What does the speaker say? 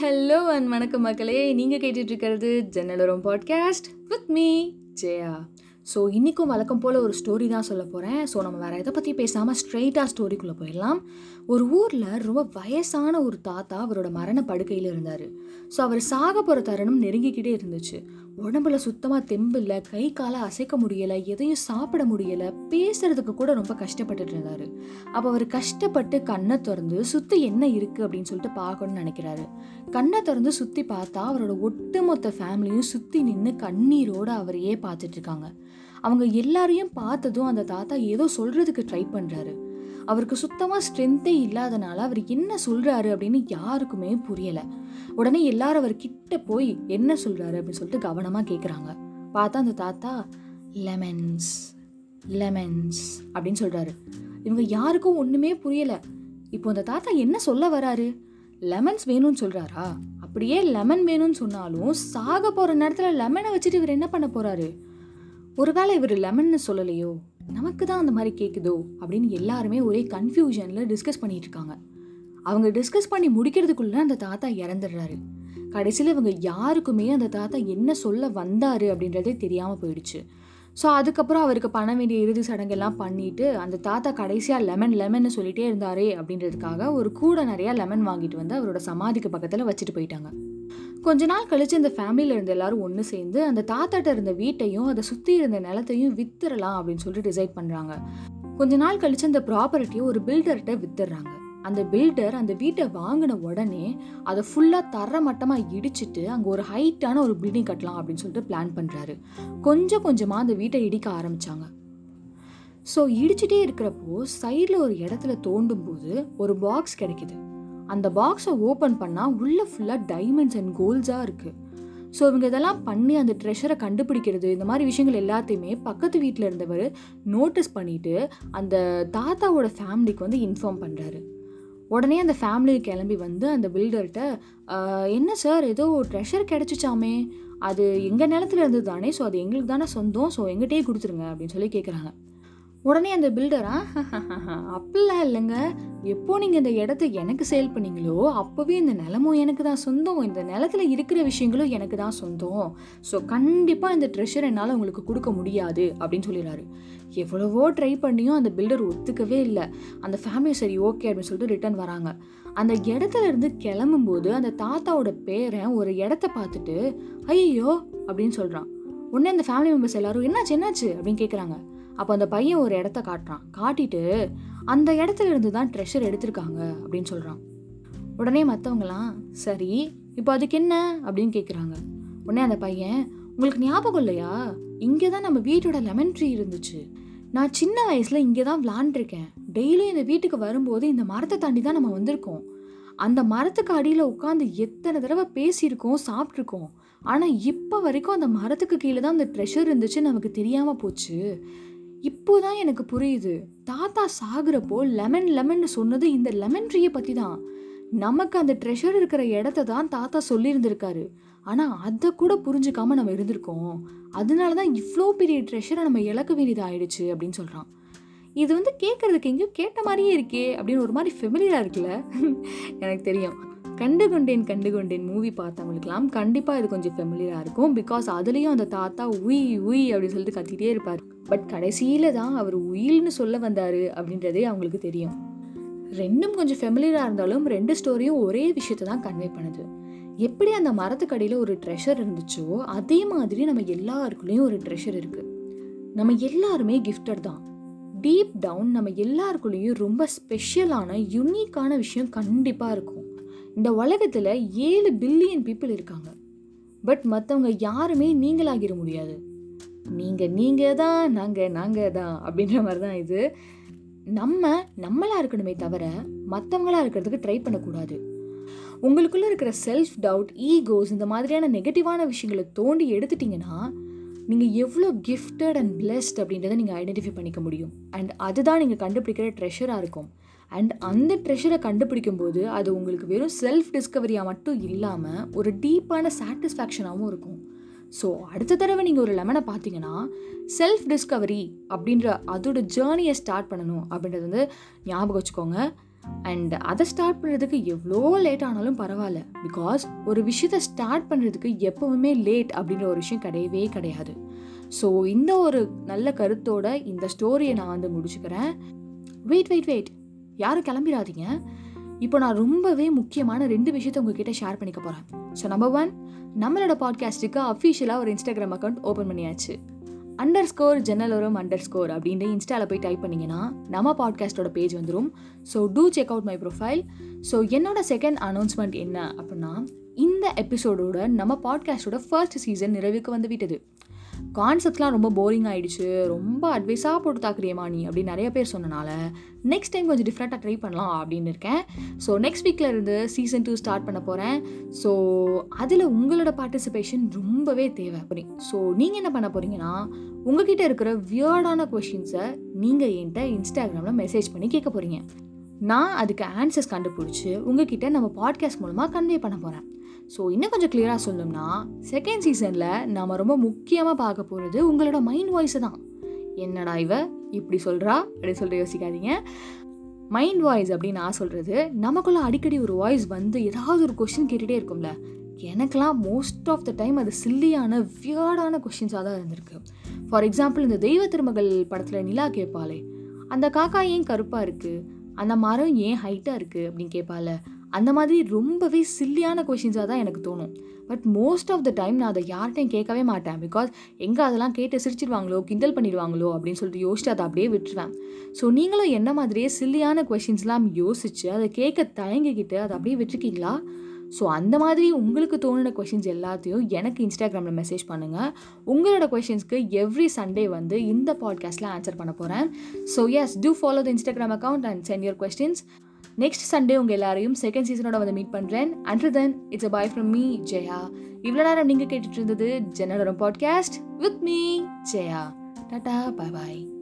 Hello and வணக்கம் மக்களே. நீங்கள் கேட்டுட்ருக்கிறது Jannaloram podcast with me Jaya. So இன்றைக்கும் வழக்கம் போல் ஒரு ஸ்டோரி தான் சொல்ல போகிறேன் ஸோ நம்ம வேறு எதை பற்றி பேசாமல் ஸ்ட்ரெயிட்டாக ஸ்டோரிக்குள்ளே போயிடலாம். ஒரு ஊரில் ரொம்ப வயசான ஒரு தாத்தா அவரோட மரண படுக்கையில் இருந்தார். ஸோ அவர் சாக போகிற தருணம் நெருங்கிக்கிட்டே இருந்துச்சு. உடம்புல சுத்தமாக தெம்பு இல்லை கை காலை அசைக்க முடியலை எதையும் சாப்பிட முடியலை பேசுறதுக்கு கூட ரொம்ப கஷ்டப்பட்டுட்டு இருந்தார். அப்போ அவர் கஷ்டப்பட்டு கண்ணை திறந்து சுற்றி என்ன இருக்குது அப்படின்னு சொல்லிட்டு பார்க்கணும்னு நினைக்கிறாரு. கண்ணை திறந்து சுற்றி பார்த்தா அவரோட ஒட்டுமொத்த ஃபேமிலியும் சுற்றி நின்று கண்ணீரோடு அவரையே பார்த்துட்டு இருக்காங்க. அவங்க எல்லாரையும் பார்த்ததும் அந்த தாத்தா ஏதோ சொல்கிறதுக்கு ட்ரை பண்ணுறாரு அவருக்கு சுத்தமாக ஸ்ட்ரென்த்தே இல்லாதனால அவர் என்ன சொல்கிறாரு அப்படின்னு யாருக்குமே புரியலை. உடனே எல்லாரும் அவர் கிட்ட போய் என்ன சொல்கிறாரு அப்படின்னு சொல்லிட்டு கவனமாக கேட்குறாங்க பார்த்தா அந்த தாத்தா லெமன்ஸ் லெமன்ஸ் அப்படின்னு சொல்கிறாரு இவங்க யாருக்கும் ஒன்றுமே புரியலை. இப்போ அந்த தாத்தா என்ன சொல்ல வராரு? லெமன்ஸ் வேணும்னு சொல்கிறாரா அப்படியே லெமன் வேணும்னு சொன்னாலும் சாக போகிற நேரத்தில் லெமனை வச்சுட்டு இவர் என்ன பண்ண போகிறாரு ஒருவேளை இவர் லெமன்னு சொல்லலையோ? நமக்கு தான் அந்த மாதிரி கேட்குதோ அப்படின்னு எல்லாருமே ஒரே கன்ஃபியூஷனில் டிஸ்கஸ் பண்ணிட்டு இருக்காங்க அவங்க டிஸ்கஸ் பண்ணி முடிக்கிறதுக்குள்ளே அந்த தாத்தா இறந்துடுறாரு. கடைசியில் இவங்க யாருக்குமே அந்த தாத்தா என்ன சொல்ல வந்தார் அப்படின்றதே தெரியாமல் போயிடுச்சு. ஸோ அதுக்கப்புறம் அவருக்கு பண்ண வேண்டிய இறுதி சடங்கெல்லாம் பண்ணிட்டு அந்த தாத்தா கடைசியாக லெமன் லெமன்னு சொல்லிட்டே இருந்தாரே அப்படின்றதுக்காக ஒரு கூட நிறையா லெமன் வாங்கிட்டு வந்து அவரோட சமாதிக்கு பக்கத்தில் வச்சுட்டு போயிட்டாங்க. கொஞ்ச நாள் கழிச்சு இந்த ஃபேமிலியில் இருந்த எல்லாரும் ஒன்று சேர்ந்து அந்த தாத்தாட்ட இருந்த வீட்டையும் அதை சுற்றி இருந்த நிலத்தையும் வித்துறலாம் அப்படின்னு சொல்லிட்டு டிசைட் பண்ணுறாங்க கொஞ்ச நாள் கழிச்சு அந்த ப்ராப்பர்ட்டியை ஒரு பில்டர்கிட்ட வித்துடுறாங்க. அந்த பில்டர் அந்த வீட்டை வாங்கின உடனே அதை ஃபுல்லாக தரமட்டமாக இடிச்சிட்டு அங்கே ஒரு ஹைட்டான ஒரு பில்டிங் கட்டலாம் அப்படின்னு சொல்லிட்டு பிளான் பண்ணுறாரு கொஞ்சம் கொஞ்சமாக அந்த வீட்டை இடிக்க ஆரம்பித்தாங்க ஸோ இடிச்சிட்டே இருக்கிறப்போ சைடில் ஒரு இடத்துல தோண்டும் போது ஒரு பாக்ஸ் கிடைக்குது. அந்த பாக்ஸை ஓப்பன் பண்ணால் உள்ளே ஃபுல்லாக டைமண்ட்ஸ் அண்ட் கோல்ஸாக இருக்குது ஸோ இவங்க இதெல்லாம் பண்ணி அந்த ட்ரெஷரை கண்டுபிடிக்கிறது இந்த மாதிரி விஷயங்கள் எல்லாத்தையுமே பக்கத்து வீட்டில் இருந்தவர் நோட்டீஸ் பண்ணிவிட்டு அந்த தாத்தாவோட ஃபேமிலிக்கு வந்து இன்ஃபார்ம் பண்ணுறாரு உடனே அந்த ஃபேமிலி கிளம்பி வந்து அந்த பில்டர்கிட்ட என்ன சார் ஏதோ ட்ரெஷர் கிடச்சிச்சாமே. அது எங்கள் நிலத்துல இருந்து தானே ஸோ அது எங்களுக்கு தானே சொந்தம் ஸோ எங்கிட்டே கொடுத்துருங்க அப்படின்னு சொல்லி கேட்குறாங்க உடனே அந்த பில்டரா அப்படிலாம் இல்லைங்க. எப்போ நீங்கள் இந்த இடத்த எனக்கு சேல் பண்ணீங்களோ அப்போவே இந்த நிலமும் எனக்கு தான் சொந்தம். இந்த நிலத்துல இருக்கிற விஷயங்களும் எனக்கு தான் சொந்தம். ஸோ கண்டிப்பாக இந்த ட்ரெஷர் என்னால் உங்களுக்கு கொடுக்க முடியாது அப்படின்னு சொல்லிடுறாரு. எவ்வளவோ ட்ரை பண்ணியும் அந்த பில்டர் ஒத்துக்கவே இல்லை. அந்த ஃபேமிலி சரி ஓகே அப்படின்னு சொல்லிட்டு ரிட்டர்ன் வராங்க. அந்த இடத்துல இருந்து கிளம்பும்போது அந்த தாத்தாவோட பேரன் ஒரு இடத்த பார்த்துட்டு ஐயோ அப்படின்னு சொல்கிறான் உடனே அந்த ஃபேமிலி மெம்பர்ஸ் எல்லாரும் என்னாச்சு என்னாச்சு? அப்படின்னு கேட்குறாங்க அப்போ அந்த பையன் ஒரு இடத்த காட்டுறான். காட்டிட்டு அந்த இடத்துல இருந்து தான் ட்ரெஷர் எடுத்திருக்காங்க அப்படின்னு சொல்கிறான் உடனே மற்றவங்களாம் சரி இப்போ அதுக்கு என்ன? அப்படின்னு கேட்குறாங்க உடனே அந்த பையன் உங்களுக்கு ஞாபகம் இல்லையா? இங்கே தான் நம்ம வீட்டோட லெமன் ட்ரீ இருந்துச்சு. நான் சின்ன வயசில் இங்கே தான் விளாண்டுருக்கேன். டெய்லியும் இந்த வீட்டுக்கு வரும்போது இந்த மரத்தை தாண்டி தான் நம்ம வந்திருக்கோம். அந்த மரத்துக்கு அடியில் உட்காந்து எத்தனை தடவை பேசியிருக்கோம் சாப்பிட்ருக்கோம் ஆனால் இப்போ வரைக்கும் அந்த மரத்துக்கு கீழே தான் அந்த ட்ரெஷர் இருந்துச்சு நமக்கு தெரியாமல் போச்சு. இப்போதான் எனக்கு புரியுது. தாத்தா சாகுறப்போ லெமன் லெமன் சொன்னது இந்த லெமன் ட்ரீயை பற்றி தான். நமக்கு அந்த ட்ரெஷர் இருக்கிற இடத்த தான் தாத்தா சொல்லியிருந்திருக்காரு. ஆனால் அதை கூட புரிஞ்சுக்காம நம்ம இருந்திருக்கோம். அதனால தான் இவ்வளோ பெரிய ட்ரெஷரை நம்ம இழக்க வேண்டியது ஆயிடுச்சு அப்படின்னு சொல்கிறான் இது வந்து கேட்குறதுக்கு எங்கேயும் கேட்ட மாதிரியே இருக்கே அப்படின்னு ஒரு மாதிரி ஃபெமிலியராக இருக்குல்ல? எனக்கு தெரியும். கண்டு கொண்டேன் கண்டு கொண்டேன் மூவி பார்த்தவங்களுக்குலாம் கண்டிப்பாக இது கொஞ்சம் ஃபெமிலியராக இருக்கும். பிகாஸ் அதுலேயும் அந்த தாத்தா உய் உய் அப்படின்னு சொல்லிட்டு கத்திட்டே இருப்பார். பட் கடைசியில் தான் அவர் உயில்னு சொல்ல வந்தார் அப்படின்றதே அவங்களுக்கு தெரியும். ரெண்டும் கொஞ்சம் ஃபெமிலியராக இருந்தாலும் ரெண்டு ஸ்டோரியும் ஒரே விஷயத்தை தான் கன்வே பண்ணுது. எப்படி அந்த மரத்துக்கடியில் ஒரு ட்ரெஷர் இருந்துச்சோ அதே மாதிரி நம்ம எல்லாருக்குள்ளேயும் ஒரு ட்ரெஷர் இருக்குது நம்ம எல்லாருமே கிஃப்டட் தான். டீப் டவுன் நம்ம எல்லாருக்குள்ளேயும் ரொம்ப ஸ்பெஷலான யுனிக்கான விஷயம் கண்டிப்பாக இருக்கும். இந்த உலகத்தில் ஏழு பில்லியன் பீப்புள் இருக்காங்க. பட் மற்றவங்க யாருமே நீங்களாகிட முடியாது. நீங்கள் நீங்கள் தான் நாங்கள் நாங்கள் தான் அப்படின்ற மாதிரி தான் இது. நம்ம நம்மளாக இருக்கணுமே தவிர மற்றவங்களாக இருக்கிறதுக்கு ட்ரை பண்ணக்கூடாது. உங்களுக்குள்ளே இருக்கிற செல்ஃப் டவுட் ஈகோஸ் இந்த மாதிரியான நெகட்டிவான விஷயங்களை தோண்டி எடுத்துட்டிங்கன்னா நீங்கள் எவ்வளோ கிஃப்டட் அண்ட் பிளெஸ்ட் அப்படின்றத நீங்கள் ஐடென்டிஃபை பண்ணிக்க முடியும். அண்ட் அதுதான் நீங்கள் கண்டுபிடிக்கிற ட்ரெஷராக இருக்கும். அண்ட் அந்த ட்ரெஷரை கண்டுபிடிக்கும் போது அது உங்களுக்கு வெறும் செல்ஃப் டிஸ்கவரியாக மட்டும் இல்லாமல் ஒரு டீப்பான சாட்டிஸ்ஃபேக்ஷனாகவும் இருக்கும். ஸோ அடுத்த தடவை நீங்கள் ஒரு லெமனை பார்த்தீங்கன்னா செல்ஃப் டிஸ்கவரி அப்படின்ற அதோட ஜேர்னியை ஸ்டார்ட் பண்ணணும் அப்படின்றது வந்து ஞாபகம் வச்சுக்கோங்க. அண்ட் அதை ஸ்டார்ட் பண்ணுறதுக்கு எவ்வளோ லேட் ஆனாலும் பரவாயில்ல. பிகாஸ் ஒரு விஷயத்தை ஸ்டார்ட் பண்ணுறதுக்கு எப்போவுமே லேட் அப்படின்ற ஒரு விஷயம் கிடையவே கிடையாது. ஸோ இந்த ஒரு நல்ல கருத்தோட இந்த ஸ்டோரியை நான் வந்து முடிச்சுக்கிறேன். வெயிட் வெயிட் வெயிட் யாரும் கிளம்பிடாதீங்க. இப்போ நான் ரொம்பவே முக்கியமான ரெண்டு விஷயத்தை உங்ககிட்ட ஷேர் பண்ணிக்க போகிறேன் ஸோ நம்பர் ஒன் நம்மளோட பாட்காஸ்ட்டுக்கு அஃபிஷியலாக ஒரு இன்ஸ்டாகிராம் அக்கௌண்ட் ஓப்பன் பண்ணியாச்சு. Under score Jannaloram under score அப்படின்ட்டு இன்ஸ்டாவில் போய் டைப் பண்ணிங்கன்னா நம்ம பாட்காஸ்ட்டோட பேஜ் வந்துடும் so do check out my profile so என்னோட செகண்ட் அனௌன்ஸ்மெண்ட் என்ன அப்படின்னா இந்த எபிசோடோட நம்ம பாட்காஸ்ட்டோட ஃபர்ஸ்ட் சீசன் நிறைவுக்கு வந்து விட்டது. கான்செப்ட்லாம் ரொம்ப போரிங் ஆகிடுச்சு ரொம்ப அட்வைஸாக போட்டு தாக்குறியமா நீ அப்படின்னு நிறைய பேர் சொன்னனால நெக்ஸ்ட் டைம் கொஞ்சம் டிஃப்ரெண்ட்டாக ட்ரை பண்ணலாம் அப்படின்னு இருக்கேன். ஸோ நெக்ஸ்ட் வீக்கில் இருந்து சீசன் டூ ஸ்டார்ட் பண்ண போகிறேன் ஸோ அதில் உங்களோட பார்ட்டிசிபேஷன் ரொம்பவே தேவை அப்படி. ஸோ நீங்கள் என்ன பண்ண போகிறீங்கன்னா உங்ககிட்ட இருக்கிற வியர்டான கொஷின்ஸை நீங்கள் என்கிட்ட இன்ஸ்டாகிராமில் மெசேஜ் பண்ணி கேட்க போகிறீங்க நான் அதுக்கு ஆன்சர்ஸ் கண்டுபிடிச்சி உங்ககிட்ட நம்ம பாட்காஸ்ட் மூலமாக கன்வே பண்ண போகிறேன் ஸோ இன்னும் கொஞ்சம் கிளியராக சொல்லணும்னா செகண்ட் சீசனில் நாம் ரொம்ப முக்கியமாக பார்க்க போகிறது உங்களோட மைண்ட் வாய்ஸை தான். என்னடா இவ? இப்படி சொல்கிறா அப்படின்னு சொல்லிட்டு யோசிக்காதீங்க. மைண்ட் வாய்ஸ் அப்படின்னு நான் சொல்கிறது நமக்குள்ள அடிக்கடி ஒரு வாய்ஸ் வந்து ஏதாவது ஒரு கொஷின் கேட்டுகிட்டே இருக்கும்ல. எனக்கெலாம் மோஸ்ட் ஆஃப் த டைம் அது சில்லியான வியர்டான கொஷின்ஸாக தான் இருந்திருக்கு. ஃபார் எக்ஸாம்பிள் இந்த தெய்வ திருமகள் படத்தில் நிலா கேட்பாளே அந்த காக்கா ஏன் கருப்பாக இருக்குது அந்த மரம் ஏன் ஹைட்டாக இருக்குது அப்படின்னு கேட்பால அந்த மாதிரி ரொம்பவே சில்லியான கொஷின்ஸாக தான் எனக்கு தோணும். But most of the time நான் அதை யார்கிட்டையும் கேட்கவே மாட்டேன். பிகாஸ் எங்கே அதெல்லாம் கேட்டு சிரிச்சிடுவாங்களோ கிண்டல் பண்ணிடுவாங்களோ அப்படின்னு சொல்லிட்டு யோசிச்சு அதை அப்படியே விட்டுருவேன். ஸோ நீங்களும் என்ன மாதிரியே சில்லியான கொஷின்ஸ்லாம் யோசிச்சு அதை கேட்க தயங்கிக்கிட்டு அதை அப்படியே விட்டுருக்கீங்களா? ஸோ அந்த மாதிரி உங்களுக்கு தோணுன கொஷின்ஸ் எல்லாத்தையும் எனக்கு இன்ஸ்டாகிராமில் மெசேஜ் பண்ணுங்கள் உங்களோட கொஷின்ஸ்க்கு எவ்ரி சண்டே வந்து இந்த பாட்காஸ்ட்டில் ஆன்சர் பண்ண போகிறேன் so yes do follow the Instagram account and send your questions next Sunday உங்கள் எல்லாரையும் செகண்ட் சீசனோட வந்து மீட் பண்ணுறேன் and then it's a bye from me Jaya இவ்வளோ நேரம் நீங்கள் கேட்டுட்டு இருந்தது ஜெனரல் பாட்காஸ்ட் வித் மீ ஜெயா டாட்டா பாய் பாய்